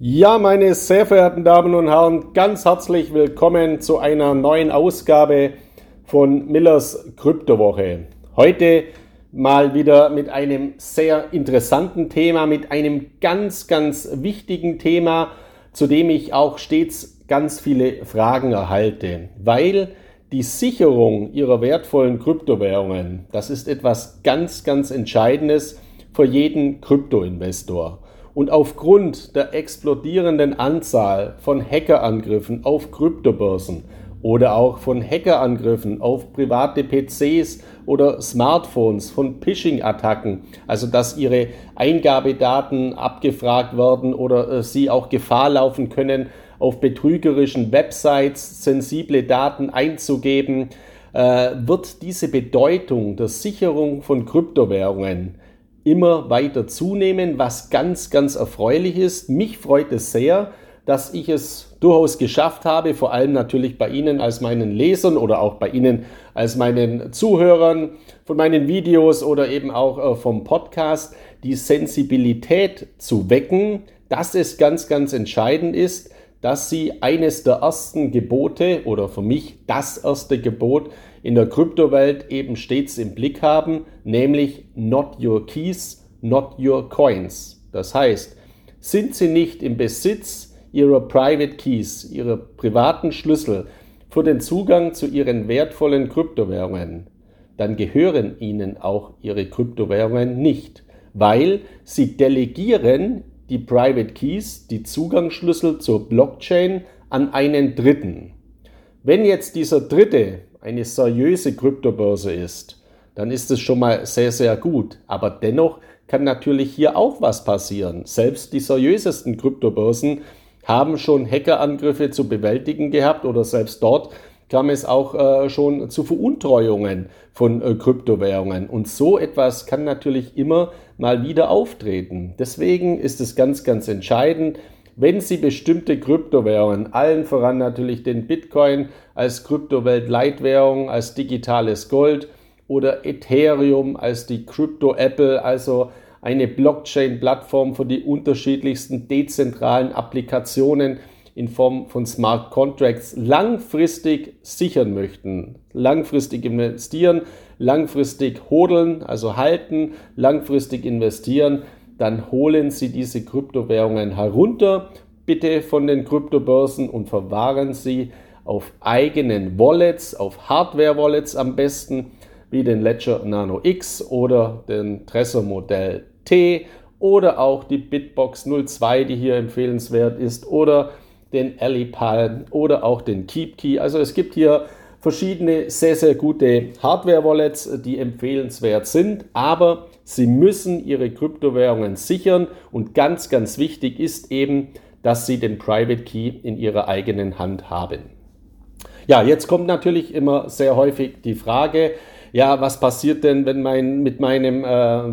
Ja, meine sehr verehrten Damen und Herren, ganz herzlich willkommen zu einer neuen Ausgabe von Millers Kryptowoche. Heute mal wieder mit einem sehr interessanten Thema, mit einem ganz, ganz wichtigen Thema, zu dem ich auch stets ganz viele Fragen erhalte, weil die Sicherung ihrer wertvollen Kryptowährungen, das ist etwas ganz, ganz Entscheidendes für jeden Kryptoinvestor. Und aufgrund der explodierenden Anzahl von Hackerangriffen auf Kryptobörsen oder auch von Hackerangriffen auf private PCs oder Smartphones, von Phishing-Attacken, also dass ihre Eingabedaten abgefragt werden oder äh, sie auch Gefahr laufen können, auf betrügerischen Websites sensible Daten einzugeben, äh, wird diese Bedeutung der Sicherung von Kryptowährungen immer weiter zunehmen, was ganz, ganz erfreulich ist. Mich freut es sehr, dass ich es durchaus geschafft habe, vor allem natürlich bei Ihnen als meinen Lesern oder auch bei Ihnen als meinen Zuhörern von meinen Videos oder eben auch äh, vom Podcast, die Sensibilität zu wecken, dass es ganz, ganz entscheidend ist, dass Sie eines der ersten Gebote oder für mich das erste Gebot in der Kryptowelt eben stets im Blick haben, nämlich not your keys, not your coins. Das heißt, sind Sie nicht im Besitz Ihrer Private Keys, Ihrer privaten Schlüssel für den Zugang zu Ihren wertvollen Kryptowährungen, dann gehören Ihnen auch Ihre Kryptowährungen nicht, weil Sie delegieren die Private Keys, die Zugangsschlüssel zur Blockchain an einen Dritten. Wenn jetzt dieser Dritte eine seriöse Kryptobörse ist, dann ist es schon mal sehr, sehr gut. Aber dennoch kann natürlich hier auch was passieren. Selbst die seriösesten Kryptobörsen haben schon Hackerangriffe zu bewältigen gehabt oder selbst dort kam es auch äh, schon zu Veruntreuungen von äh, Kryptowährungen. Und so etwas kann natürlich immer mal wieder auftreten. Deswegen ist es ganz, ganz entscheidend, wenn Sie bestimmte Kryptowährungen, allen voran natürlich den Bitcoin als Kryptowelt-Leitwährung, als digitales Gold oder Ethereum als die Crypto-Apple, also eine Blockchain-Plattform für die unterschiedlichsten dezentralen Applikationen in Form von Smart Contracts langfristig sichern möchten, langfristig investieren, langfristig hodeln, also halten, langfristig investieren, dann holen Sie diese Kryptowährungen herunter, bitte von den Kryptobörsen und verwahren sie auf eigenen Wallets, auf Hardware-Wallets am besten, wie den Ledger Nano X oder den Trezor Modell T oder auch die Bitbox 02, die hier empfehlenswert ist, oder den Alipal oder auch den KeepKey. Also es gibt hier verschiedene sehr, sehr gute Hardware-Wallets, die empfehlenswert sind, aber Sie müssen Ihre Kryptowährungen sichern und ganz, ganz wichtig ist eben, dass Sie den Private Key in Ihrer eigenen Hand haben. Ja, jetzt kommt natürlich immer sehr häufig die Frage, ja, was passiert denn, wenn mein, mit meinem äh,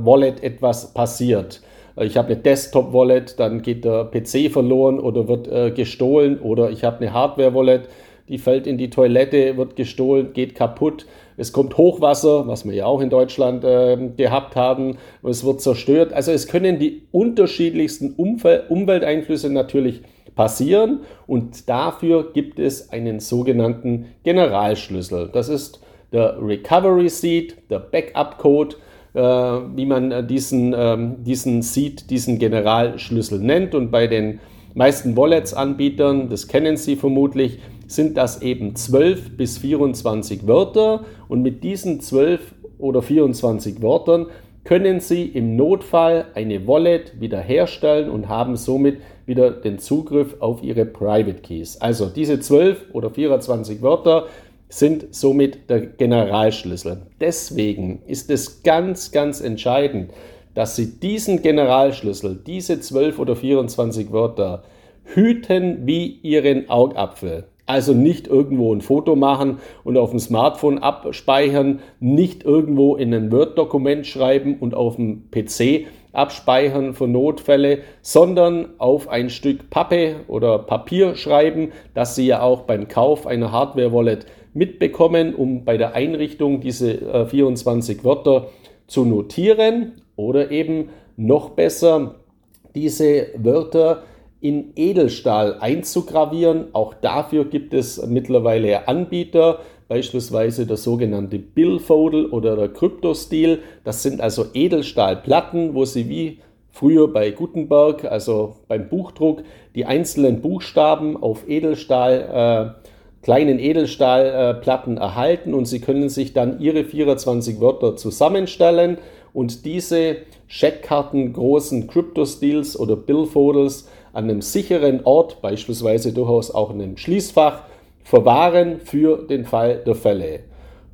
Wallet etwas passiert? Ich habe eine Desktop-Wallet, dann geht der PC verloren oder wird äh, gestohlen oder ich habe eine Hardware-Wallet, die fällt in die Toilette, wird gestohlen, geht kaputt. Es kommt Hochwasser, was wir ja auch in Deutschland äh, gehabt haben, es wird zerstört. Also es können die unterschiedlichsten Umfel Umwelteinflüsse natürlich passieren und dafür gibt es einen sogenannten Generalschlüssel. Das ist der Recovery Seed, der Backup Code, äh, wie man diesen, ähm, diesen Seed, diesen Generalschlüssel nennt und bei den meisten Wallets-Anbietern, das kennen Sie vermutlich, sind das eben 12 bis 24 Wörter und mit diesen 12 oder 24 Wörtern können Sie im Notfall eine Wallet wiederherstellen und haben somit wieder den Zugriff auf Ihre Private Keys. Also diese 12 oder 24 Wörter sind somit der Generalschlüssel. Deswegen ist es ganz, ganz entscheidend, dass Sie diesen Generalschlüssel, diese 12 oder 24 Wörter, hüten wie Ihren Augapfel. Also nicht irgendwo ein Foto machen und auf dem Smartphone abspeichern, nicht irgendwo in ein Word-Dokument schreiben und auf dem PC abspeichern für Notfälle, sondern auf ein Stück Pappe oder Papier schreiben, das Sie ja auch beim Kauf einer Hardware-Wallet mitbekommen, um bei der Einrichtung diese äh, 24 Wörter zu notieren oder eben noch besser diese Wörter in Edelstahl einzugravieren. Auch dafür gibt es mittlerweile Anbieter, beispielsweise der sogenannte Billfoldel oder der Kryptostil. Das sind also Edelstahlplatten, wo Sie wie früher bei Gutenberg, also beim Buchdruck, die einzelnen Buchstaben auf Edelstahl, äh, kleinen Edelstahlplatten äh, erhalten und Sie können sich dann Ihre 24 Wörter zusammenstellen und diese Scheckkarten großen Kryptostils oder Billfoldels an einem sicheren Ort, beispielsweise durchaus auch in einem Schließfach, verwahren für den Fall der Fälle.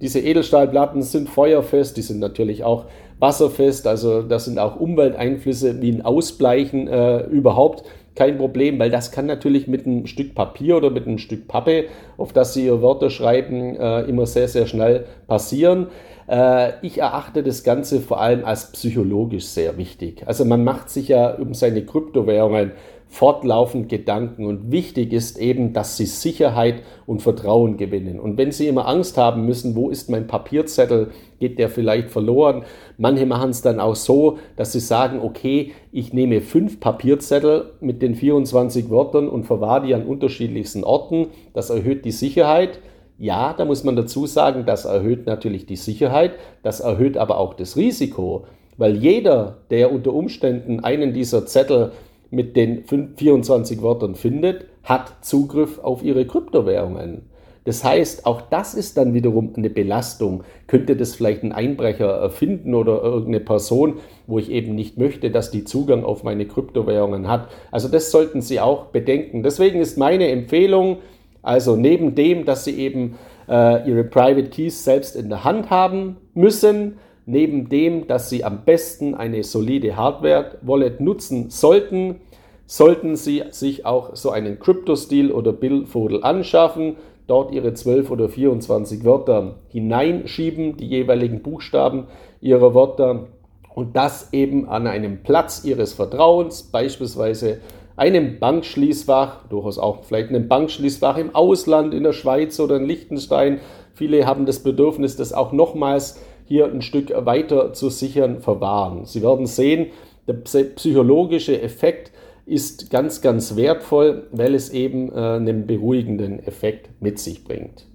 Diese Edelstahlplatten sind feuerfest, die sind natürlich auch wasserfest, also das sind auch Umwelteinflüsse wie ein Ausbleichen äh, überhaupt kein Problem, weil das kann natürlich mit einem Stück Papier oder mit einem Stück Pappe, auf das Sie Ihre Wörter schreiben, äh, immer sehr, sehr schnell passieren. Äh, ich erachte das Ganze vor allem als psychologisch sehr wichtig. Also man macht sich ja um seine Kryptowährungen fortlaufend Gedanken und wichtig ist eben, dass sie Sicherheit und Vertrauen gewinnen. Und wenn sie immer Angst haben müssen, wo ist mein Papierzettel, geht der vielleicht verloren. Manche machen es dann auch so, dass sie sagen, okay, ich nehme fünf Papierzettel mit den 24 Wörtern und verwahre die an unterschiedlichsten Orten. Das erhöht die Sicherheit. Ja, da muss man dazu sagen, das erhöht natürlich die Sicherheit, das erhöht aber auch das Risiko, weil jeder, der unter Umständen einen dieser Zettel mit den 24 Wörtern findet, hat Zugriff auf ihre Kryptowährungen. Das heißt, auch das ist dann wiederum eine Belastung. Könnte das vielleicht ein Einbrecher finden oder irgendeine Person, wo ich eben nicht möchte, dass die Zugang auf meine Kryptowährungen hat. Also das sollten Sie auch bedenken. Deswegen ist meine Empfehlung, also neben dem, dass Sie eben äh, Ihre Private Keys selbst in der Hand haben müssen, neben dem, dass Sie am besten eine solide Hardware-Wallet nutzen sollten, sollten Sie sich auch so einen Crypto-Stil oder Billfodel anschaffen, dort Ihre 12 oder 24 Wörter hineinschieben, die jeweiligen Buchstaben Ihrer Wörter und das eben an einem Platz Ihres Vertrauens, beispielsweise einem Bankschließfach, durchaus auch vielleicht einem Bankschließfach im Ausland, in der Schweiz oder in Liechtenstein. Viele haben das Bedürfnis, das auch nochmals hier ein Stück weiter zu sichern, verwahren. Sie werden sehen, der psychologische Effekt ist ganz, ganz wertvoll, weil es eben äh, einen beruhigenden Effekt mit sich bringt.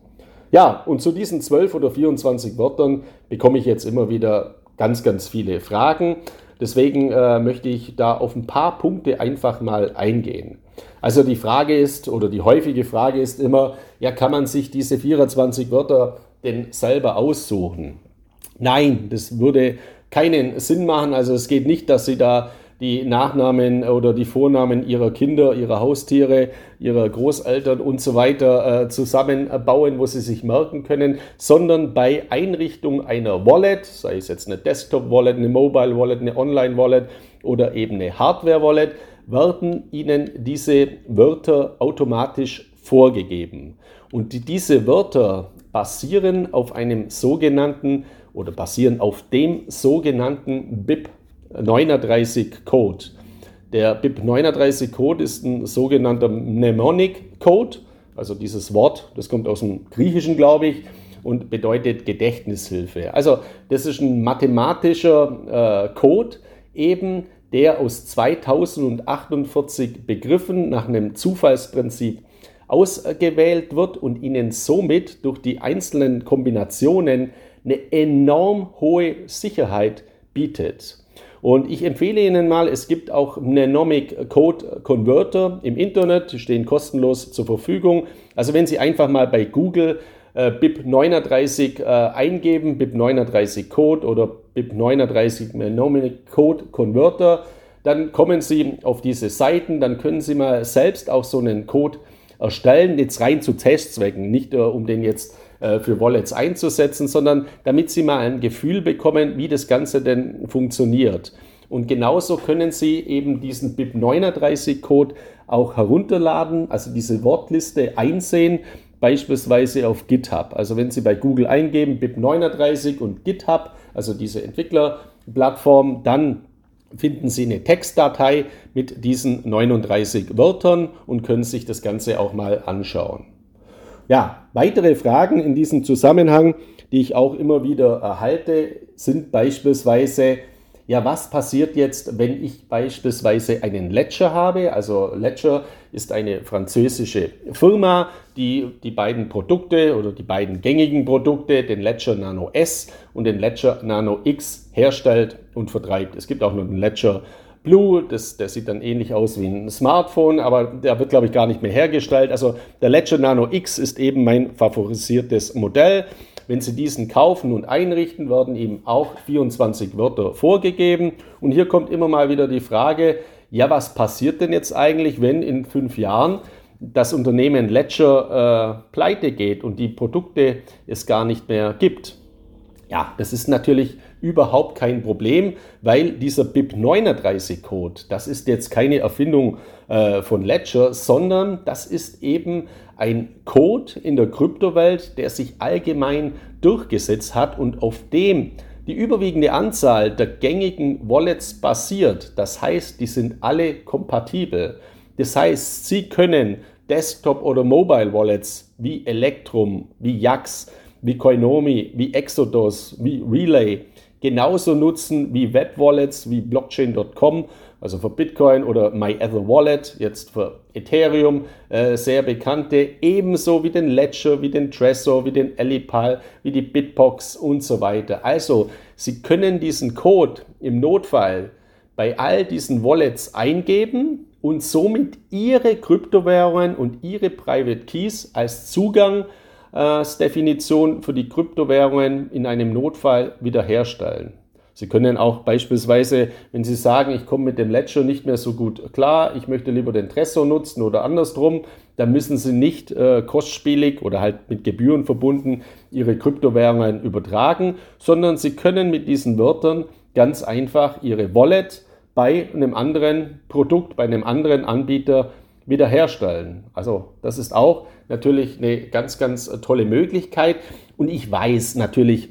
Ja, und zu diesen 12 oder 24 Wörtern bekomme ich jetzt immer wieder ganz, ganz viele Fragen. Deswegen äh, möchte ich da auf ein paar Punkte einfach mal eingehen. Also die Frage ist, oder die häufige Frage ist immer, ja, kann man sich diese 24 Wörter denn selber aussuchen? Nein, das würde keinen Sinn machen. Also es geht nicht, dass Sie da die Nachnamen oder die Vornamen ihrer Kinder, ihrer Haustiere, ihrer Großeltern und so weiter äh, zusammenbauen, wo sie sich merken können, sondern bei Einrichtung einer Wallet, sei es jetzt eine Desktop-Wallet, eine Mobile-Wallet, eine Online-Wallet oder eben eine Hardware-Wallet, werden Ihnen diese Wörter automatisch vorgegeben. Und die, diese Wörter basieren auf einem sogenannten oder basieren auf dem sogenannten BIP 39 Code. Der BIP 39 Code ist ein sogenannter Mnemonic Code, also dieses Wort, das kommt aus dem Griechischen, glaube ich, und bedeutet Gedächtnishilfe. Also das ist ein mathematischer äh, Code, eben der aus 2048 Begriffen nach einem Zufallsprinzip ausgewählt wird und ihnen somit durch die einzelnen Kombinationen eine enorm hohe Sicherheit bietet. Und ich empfehle Ihnen mal, es gibt auch Mnemonic Code Converter im Internet, die stehen kostenlos zur Verfügung. Also wenn Sie einfach mal bei Google äh, BIP39 äh, eingeben, BIP39 Code oder BIP39 Mnemonic Code Converter, dann kommen Sie auf diese Seiten, dann können Sie mal selbst auch so einen Code erstellen, jetzt rein zu Testzwecken, nicht äh, um den jetzt äh, für Wallets einzusetzen, sondern damit Sie mal ein Gefühl bekommen, wie das Ganze denn funktioniert. Und genauso können Sie eben diesen BIP39-Code auch herunterladen, also diese Wortliste einsehen, beispielsweise auf GitHub. Also wenn Sie bei Google eingeben BIP39 und GitHub, also diese Entwicklerplattform, dann finden Sie eine Textdatei mit diesen 39 Wörtern und können sich das Ganze auch mal anschauen. Ja, weitere Fragen in diesem Zusammenhang, die ich auch immer wieder erhalte, sind beispielsweise, ja, was passiert jetzt, wenn ich beispielsweise einen Ledger habe? Also Ledger ist eine französische Firma, die die beiden Produkte oder die beiden gängigen Produkte, den Ledger Nano S und den Ledger Nano X herstellt und vertreibt. Es gibt auch noch den Ledger Blue, das, der sieht dann ähnlich aus wie ein Smartphone, aber der wird, glaube ich, gar nicht mehr hergestellt. Also der Ledger Nano X ist eben mein favorisiertes Modell. Wenn Sie diesen kaufen und einrichten, werden ihm auch 24 Wörter vorgegeben. Und hier kommt immer mal wieder die Frage, ja, was passiert denn jetzt eigentlich, wenn in fünf Jahren das Unternehmen Ledger äh, pleite geht und die Produkte es gar nicht mehr gibt? Ja, das ist natürlich überhaupt kein Problem, weil dieser BIP39-Code, das ist jetzt keine Erfindung äh, von Ledger, sondern das ist eben ein Code in der Kryptowelt, der sich allgemein durchgesetzt hat und auf dem die überwiegende Anzahl der gängigen Wallets basiert. Das heißt, die sind alle kompatibel. Das heißt, Sie können Desktop- oder Mobile Wallets wie Electrum, wie Yax, wie Koinomi, wie Exodus, wie Relay genauso nutzen wie Web-Wallets wie Blockchain.com, also für Bitcoin oder MyEtherWallet, jetzt für Ethereum, äh, sehr bekannte, ebenso wie den Ledger, wie den Trezor, wie den Elipal, wie die Bitbox und so weiter. Also, Sie können diesen Code im Notfall bei all diesen Wallets eingeben und somit Ihre Kryptowährungen und Ihre Private Keys als Zugang Definition für die Kryptowährungen in einem Notfall wiederherstellen. Sie können auch beispielsweise, wenn Sie sagen, ich komme mit dem Ledger nicht mehr so gut klar, ich möchte lieber den Trezor nutzen oder andersrum, dann müssen Sie nicht äh, kostspielig oder halt mit Gebühren verbunden Ihre Kryptowährungen übertragen, sondern Sie können mit diesen Wörtern ganz einfach Ihre Wallet bei einem anderen Produkt, bei einem anderen Anbieter wiederherstellen. Also das ist auch natürlich eine ganz, ganz tolle Möglichkeit. Und ich weiß natürlich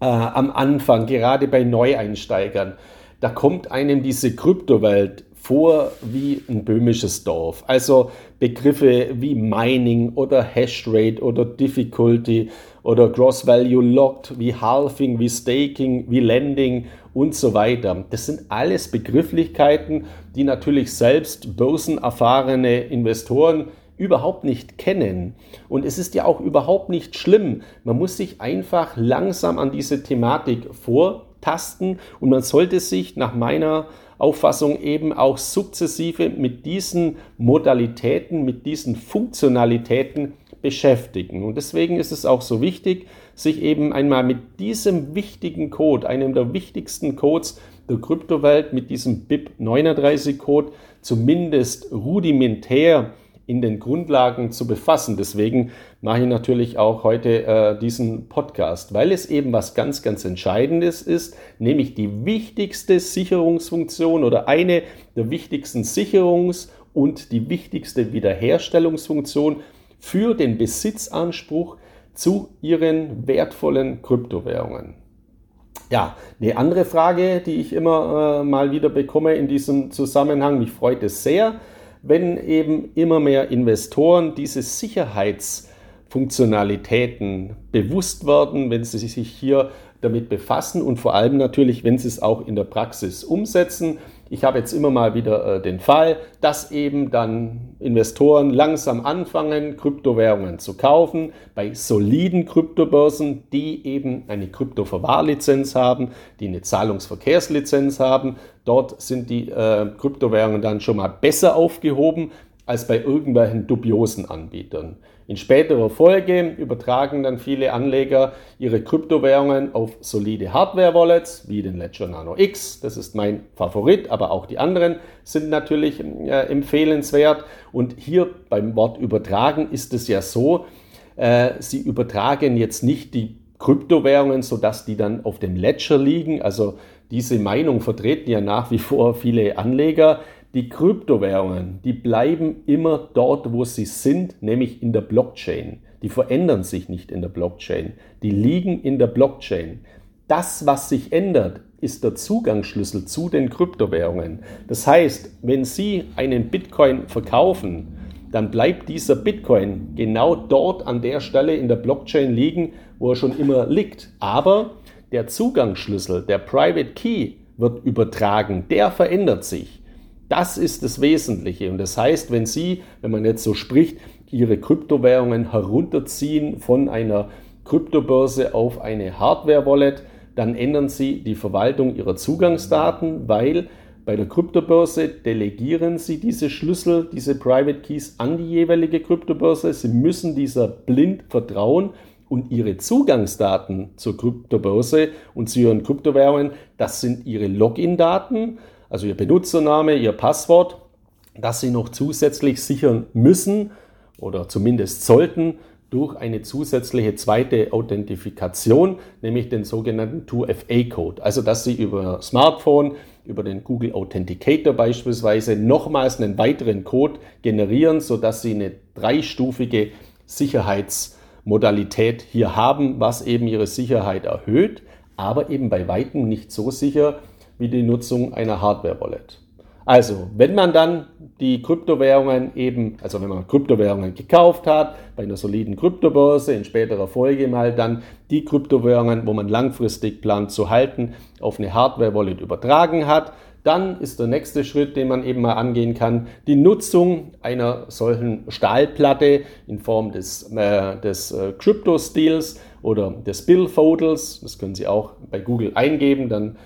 äh, am Anfang, gerade bei Neueinsteigern, da kommt einem diese Kryptowelt vor wie ein böhmisches Dorf. Also Begriffe wie Mining oder Hashrate oder Difficulty oder Gross Value Locked, wie Halving, wie Staking, wie Lending und so weiter. Das sind alles Begrifflichkeiten, die natürlich selbst börsenerfahrene Investoren überhaupt nicht kennen. Und es ist ja auch überhaupt nicht schlimm. Man muss sich einfach langsam an diese Thematik vortasten und man sollte sich nach meiner Auffassung eben auch sukzessive mit diesen Modalitäten, mit diesen Funktionalitäten beschäftigen. Und deswegen ist es auch so wichtig, sich eben einmal mit diesem wichtigen Code, einem der wichtigsten Codes der Kryptowelt, mit diesem BIP39-Code zumindest rudimentär in den Grundlagen zu befassen. Deswegen mache ich natürlich auch heute äh, diesen Podcast, weil es eben was ganz, ganz Entscheidendes ist, nämlich die wichtigste Sicherungsfunktion oder eine der wichtigsten Sicherungs- und die wichtigste Wiederherstellungsfunktion für den Besitzanspruch zu ihren wertvollen Kryptowährungen. Ja, eine andere Frage, die ich immer äh, mal wieder bekomme in diesem Zusammenhang, mich freut es sehr, wenn eben immer mehr Investoren diese Sicherheitsfunktionalitäten bewusst werden, wenn sie sich hier damit befassen und vor allem natürlich, wenn sie es auch in der Praxis umsetzen. Ich habe jetzt immer mal wieder äh, den Fall, dass eben dann Investoren langsam anfangen, Kryptowährungen zu kaufen bei soliden Kryptobörsen, die eben eine Kryptoverwahrlizenz haben, die eine Zahlungsverkehrslizenz haben. Dort sind die äh, Kryptowährungen dann schon mal besser aufgehoben als bei irgendwelchen dubiosen Anbietern. In späterer Folge übertragen dann viele Anleger ihre Kryptowährungen auf solide Hardware-Wallets wie den Ledger Nano X. Das ist mein Favorit, aber auch die anderen sind natürlich äh, empfehlenswert. Und hier beim Wort übertragen ist es ja so, äh, sie übertragen jetzt nicht die Kryptowährungen, sodass die dann auf dem Ledger liegen. Also diese Meinung vertreten ja nach wie vor viele Anleger. Die Kryptowährungen, die bleiben immer dort, wo sie sind, nämlich in der Blockchain. Die verändern sich nicht in der Blockchain. Die liegen in der Blockchain. Das, was sich ändert, ist der Zugangsschlüssel zu den Kryptowährungen. Das heißt, wenn Sie einen Bitcoin verkaufen, dann bleibt dieser Bitcoin genau dort an der Stelle in der Blockchain liegen, wo er schon immer liegt. Aber der Zugangsschlüssel, der Private Key, wird übertragen, der verändert sich. Das ist das Wesentliche. Und das heißt, wenn Sie, wenn man jetzt so spricht, Ihre Kryptowährungen herunterziehen von einer Kryptobörse auf eine Hardware-Wallet, dann ändern Sie die Verwaltung Ihrer Zugangsdaten, weil bei der Kryptobörse delegieren Sie diese Schlüssel, diese Private Keys an die jeweilige Kryptobörse. Sie müssen dieser blind vertrauen und Ihre Zugangsdaten zur Kryptobörse und zu Ihren Kryptowährungen, das sind Ihre Login-Daten, also Ihr Benutzername, Ihr Passwort, das Sie noch zusätzlich sichern müssen oder zumindest sollten durch eine zusätzliche zweite Authentifikation, nämlich den sogenannten 2FA-Code. Also dass Sie über Smartphone, über den Google Authenticator beispielsweise nochmals einen weiteren Code generieren, sodass Sie eine dreistufige Sicherheitsmodalität hier haben, was eben Ihre Sicherheit erhöht, aber eben bei weitem nicht so sicher wie die Nutzung einer Hardware-Wallet. Also, wenn man dann die Kryptowährungen eben, also wenn man Kryptowährungen gekauft hat, bei einer soliden Kryptobörse, in späterer Folge mal dann die Kryptowährungen, wo man langfristig plant zu halten, auf eine Hardware-Wallet übertragen hat, dann ist der nächste Schritt, den man eben mal angehen kann, die Nutzung einer solchen Stahlplatte in Form des, äh, des äh, Crypto-Steals oder des Billfodels. Das können Sie auch bei Google eingeben, dann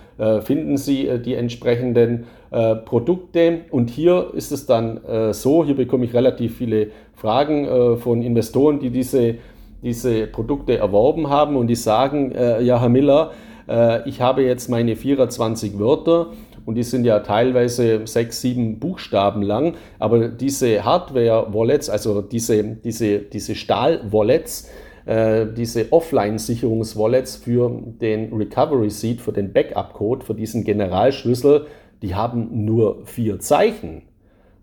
finden Sie äh, die entsprechenden äh, Produkte. Und hier ist es dann äh, so, hier bekomme ich relativ viele Fragen äh, von Investoren, die diese, diese Produkte erworben haben und die sagen, äh, ja, Herr Miller, ich habe jetzt meine 24 Wörter und die sind ja teilweise sechs, sieben Buchstaben lang, aber diese Hardware-Wallets, also diese, diese, diese Stahl-Wallets, äh, diese Offline-Sicherungs-Wallets für den Recovery Seed, für den Backup-Code, für diesen Generalschlüssel, die haben nur vier Zeichen.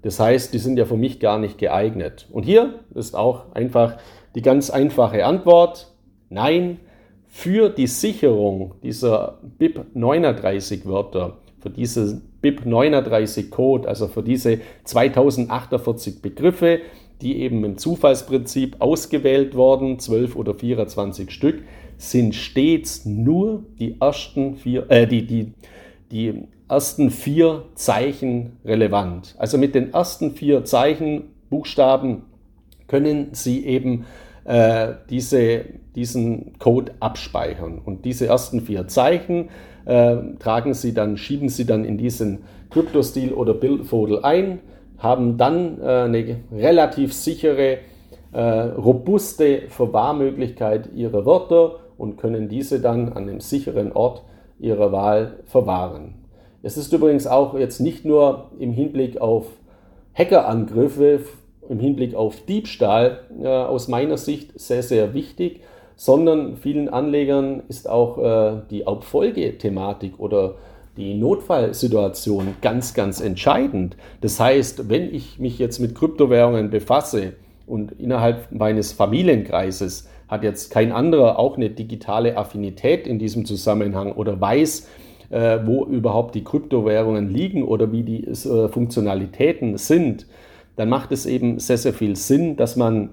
Das heißt, die sind ja für mich gar nicht geeignet. Und hier ist auch einfach die ganz einfache Antwort. Nein, für die Sicherung dieser BIP 39 Wörter, für diese BIP 39 Code, also für diese 2048 Begriffe, die eben im Zufallsprinzip ausgewählt worden, 12 oder 24 Stück, sind stets nur die ersten vier, äh, die, die, die ersten vier Zeichen relevant. Also mit den ersten vier Zeichen, Buchstaben, können Sie eben äh, diese, diesen Code abspeichern. Und diese ersten vier Zeichen äh, tragen Sie dann, schieben Sie dann in diesen Kryptostil oder Bildfodel ein haben dann äh, eine relativ sichere, äh, robuste Verwahrmöglichkeit ihrer Wörter und können diese dann an einem sicheren Ort ihrer Wahl verwahren. Es ist übrigens auch jetzt nicht nur im Hinblick auf Hackerangriffe, im Hinblick auf Diebstahl äh, aus meiner Sicht sehr, sehr wichtig, sondern vielen Anlegern ist auch äh, die Abfolgethematik oder die Notfallsituation ganz, ganz entscheidend. Das heißt, wenn ich mich jetzt mit Kryptowährungen befasse und innerhalb meines Familienkreises hat jetzt kein anderer auch eine digitale Affinität in diesem Zusammenhang oder weiß, äh, wo überhaupt die Kryptowährungen liegen oder wie die äh, Funktionalitäten sind, dann macht es eben sehr, sehr viel Sinn, dass man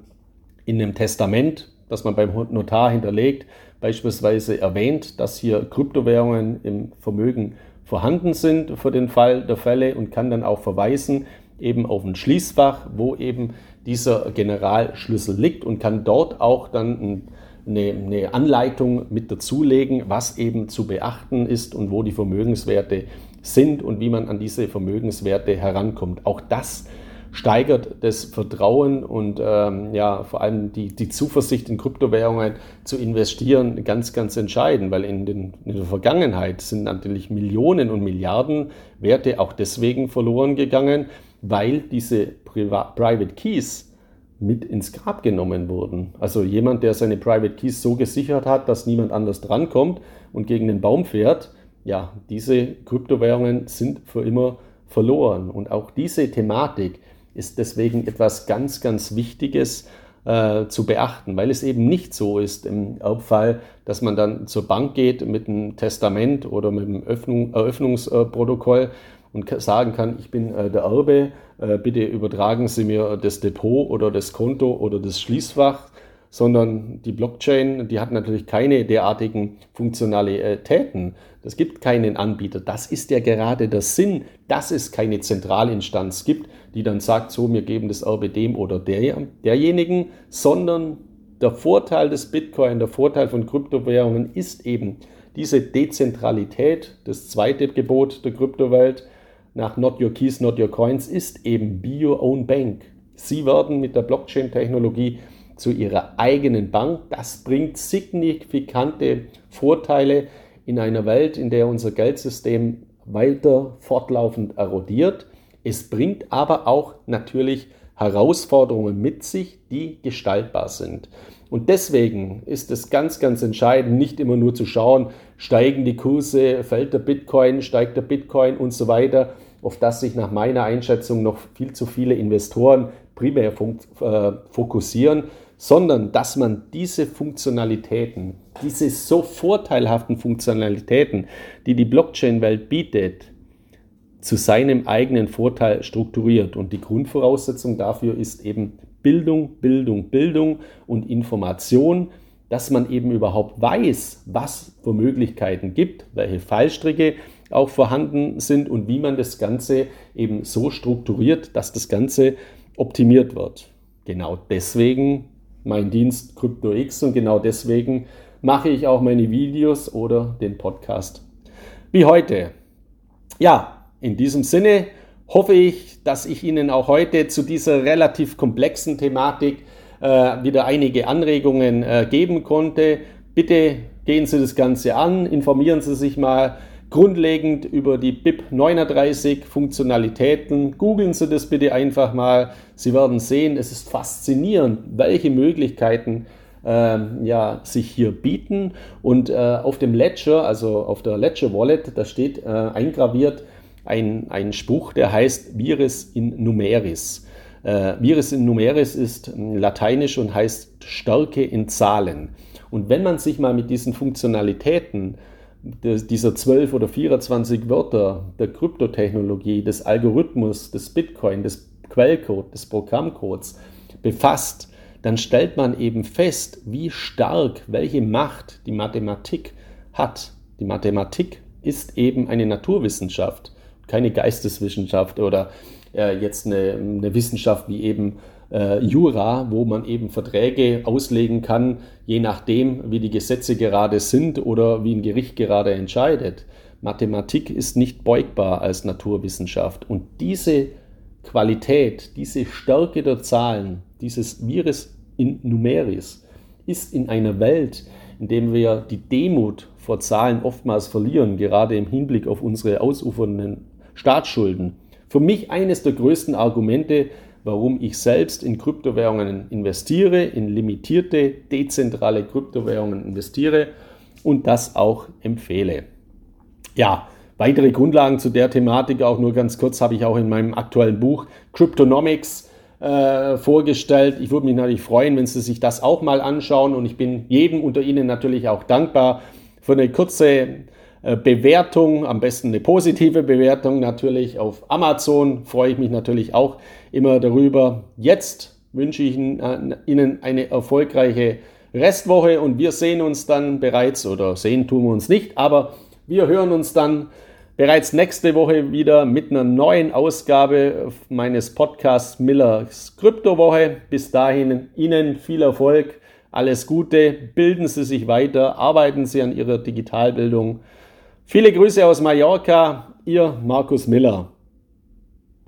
in einem Testament, das man beim Notar hinterlegt, beispielsweise erwähnt, dass hier Kryptowährungen im Vermögen vorhanden sind für den Fall der Fälle und kann dann auch verweisen eben auf ein Schließfach, wo eben dieser Generalschlüssel liegt und kann dort auch dann eine, eine Anleitung mit dazulegen, was eben zu beachten ist und wo die Vermögenswerte sind und wie man an diese Vermögenswerte herankommt. Auch das steigert das Vertrauen und ähm, ja, vor allem die, die Zuversicht in Kryptowährungen zu investieren ganz, ganz entscheidend, weil in, den, in der Vergangenheit sind natürlich Millionen und Milliarden Werte auch deswegen verloren gegangen, weil diese Priva Private Keys mit ins Grab genommen wurden. Also jemand, der seine Private Keys so gesichert hat, dass niemand anders drankommt und gegen den Baum fährt, ja, diese Kryptowährungen sind für immer verloren. Und auch diese Thematik, ist deswegen etwas ganz, ganz Wichtiges äh, zu beachten, weil es eben nicht so ist im Erbfall, dass man dann zur Bank geht mit einem Testament oder mit einem Öffnung, Eröffnungsprotokoll und sagen kann, ich bin äh, der Erbe, äh, bitte übertragen Sie mir das Depot oder das Konto oder das Schließfach, sondern die Blockchain, die hat natürlich keine derartigen Funktionalitäten. Es gibt keinen Anbieter. Das ist ja gerade der Sinn, dass es keine Zentralinstanz gibt, die dann sagt, so, wir geben das Erbe dem oder der, derjenigen, sondern der Vorteil des Bitcoin, der Vorteil von Kryptowährungen ist eben diese Dezentralität. Das zweite Gebot der Kryptowelt nach Not Your Keys, Not Your Coins ist eben Be Your Own Bank. Sie werden mit der Blockchain-Technologie zu ihrer eigenen Bank. Das bringt signifikante Vorteile in einer Welt, in der unser Geldsystem weiter fortlaufend erodiert. Es bringt aber auch natürlich Herausforderungen mit sich, die gestaltbar sind. Und deswegen ist es ganz, ganz entscheidend, nicht immer nur zu schauen, steigen die Kurse, fällt der Bitcoin, steigt der Bitcoin und so weiter, auf das sich nach meiner Einschätzung noch viel zu viele Investoren primär äh, fokussieren, sondern dass man diese Funktionalitäten, diese so vorteilhaften Funktionalitäten, die die Blockchain-Welt bietet, zu seinem eigenen Vorteil strukturiert. Und die Grundvoraussetzung dafür ist eben Bildung, Bildung, Bildung und Information, dass man eben überhaupt weiß, was für Möglichkeiten gibt, welche Fallstricke auch vorhanden sind und wie man das Ganze eben so strukturiert, dass das Ganze optimiert wird. Genau deswegen mein Dienst CryptoX und genau deswegen mache ich auch meine Videos oder den Podcast wie heute. Ja, in diesem Sinne hoffe ich, dass ich Ihnen auch heute zu dieser relativ komplexen Thematik äh, wieder einige Anregungen äh, geben konnte. Bitte gehen Sie das Ganze an, informieren Sie sich mal grundlegend über die BIP 39 Funktionalitäten. Googeln Sie das bitte einfach mal. Sie werden sehen, es ist faszinierend, welche Möglichkeiten äh, ja, sich hier bieten. Und äh, auf dem Ledger, also auf der Ledger Wallet, da steht äh, eingraviert ein, ein Spruch, der heißt Viris in Numeris. Äh, Viris in Numeris ist äh, lateinisch und heißt Stärke in Zahlen. Und wenn man sich mal mit diesen Funktionalitäten dieser 12 oder 24 Wörter der Kryptotechnologie, des Algorithmus, des Bitcoin, des Quellcode, des Programmcodes befasst, dann stellt man eben fest, wie stark, welche Macht die Mathematik hat. Die Mathematik ist eben eine Naturwissenschaft, keine Geisteswissenschaft oder äh, jetzt eine, eine Wissenschaft wie eben äh, Jura, wo man eben Verträge auslegen kann, je nachdem, wie die Gesetze gerade sind oder wie ein Gericht gerade entscheidet. Mathematik ist nicht beugbar als Naturwissenschaft. Und diese Qualität, diese Stärke der Zahlen, dieses Virus in Numeris, ist in einer Welt, in der wir die Demut vor Zahlen oftmals verlieren, gerade im Hinblick auf unsere ausufernden Staatsschulden, für mich eines der größten Argumente, warum ich selbst in Kryptowährungen investiere, in limitierte, dezentrale Kryptowährungen investiere und das auch empfehle. Ja, weitere Grundlagen zu der Thematik, auch nur ganz kurz, habe ich auch in meinem aktuellen Buch Cryptonomics äh, vorgestellt. Ich würde mich natürlich freuen, wenn Sie sich das auch mal anschauen und ich bin jedem unter Ihnen natürlich auch dankbar für eine kurze Bewertung, am besten eine positive Bewertung natürlich auf Amazon, freue ich mich natürlich auch immer darüber. Jetzt wünsche ich äh, Ihnen eine erfolgreiche Restwoche und wir sehen uns dann bereits, oder sehen tun wir uns nicht, aber wir hören uns dann bereits nächste Woche wieder mit einer neuen Ausgabe meines Podcasts Millers Kryptowoche. Bis dahin Ihnen viel Erfolg, alles Gute, bilden Sie sich weiter, arbeiten Sie an Ihrer Digitalbildung. Viele Grüße aus Mallorca, Ihr Markus Miller.